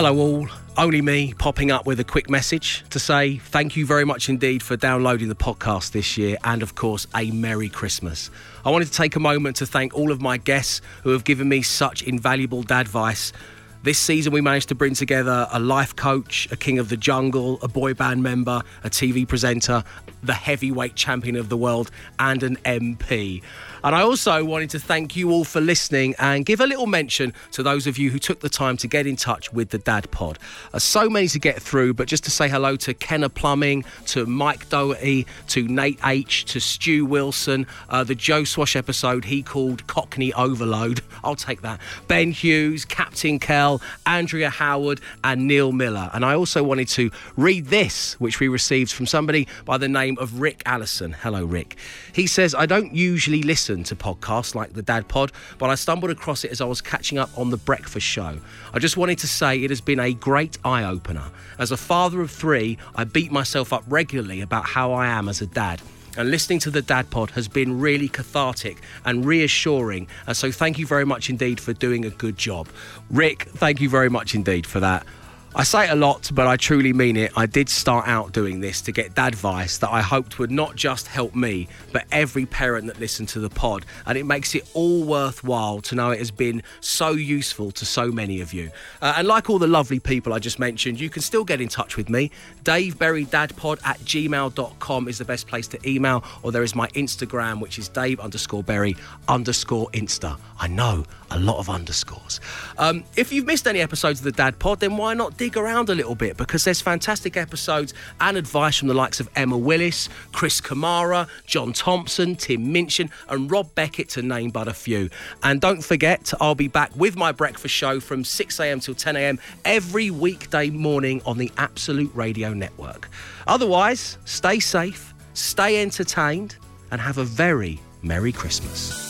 Hello, all. Only me popping up with a quick message to say thank you very much indeed for downloading the podcast this year and, of course, a Merry Christmas. I wanted to take a moment to thank all of my guests who have given me such invaluable advice. This season, we managed to bring together a life coach, a king of the jungle, a boy band member, a TV presenter, the heavyweight champion of the world, and an MP. And I also wanted to thank you all for listening and give a little mention to those of you who took the time to get in touch with the Dad Pod. Uh, so many to get through, but just to say hello to Kenna Plumbing, to Mike Doherty, to Nate H, to Stu Wilson, uh, the Joe Swash episode he called Cockney Overload. I'll take that. Ben Hughes, Captain Kell, Andrea Howard, and Neil Miller. And I also wanted to read this, which we received from somebody by the name of Rick Allison. Hello, Rick. He says, I don't usually listen listen to podcasts like the Dad Pod, but I stumbled across it as I was catching up on the breakfast show. I just wanted to say it has been a great eye opener. As a father of three, I beat myself up regularly about how I am as a dad and listening to the Dad Pod has been really cathartic and reassuring. And so, thank you very much indeed for doing a good job. Rick, thank you very much indeed for that. I say it a lot, but I truly mean it. I did start out doing this to get dad advice that I hoped would not just help me, but every parent that listened to the pod. And it makes it all worthwhile to know it has been so useful to so many of you. Uh, and like all the lovely people I just mentioned, you can still get in touch with me. Dave Berry Dadpod at gmail.com is the best place to email, or there is my Instagram, which is Dave underscore Berry underscore Insta. I know a lot of underscores. Um, if you've missed any episodes of the Dad Pod, then why not dig around a little bit? Because there's fantastic episodes and advice from the likes of Emma Willis, Chris Kamara, John Thompson, Tim Minchin, and Rob Beckett, to name but a few. And don't forget, I'll be back with my breakfast show from 6am till 10am every weekday morning on the Absolute Radio Network. Otherwise, stay safe, stay entertained, and have a very Merry Christmas.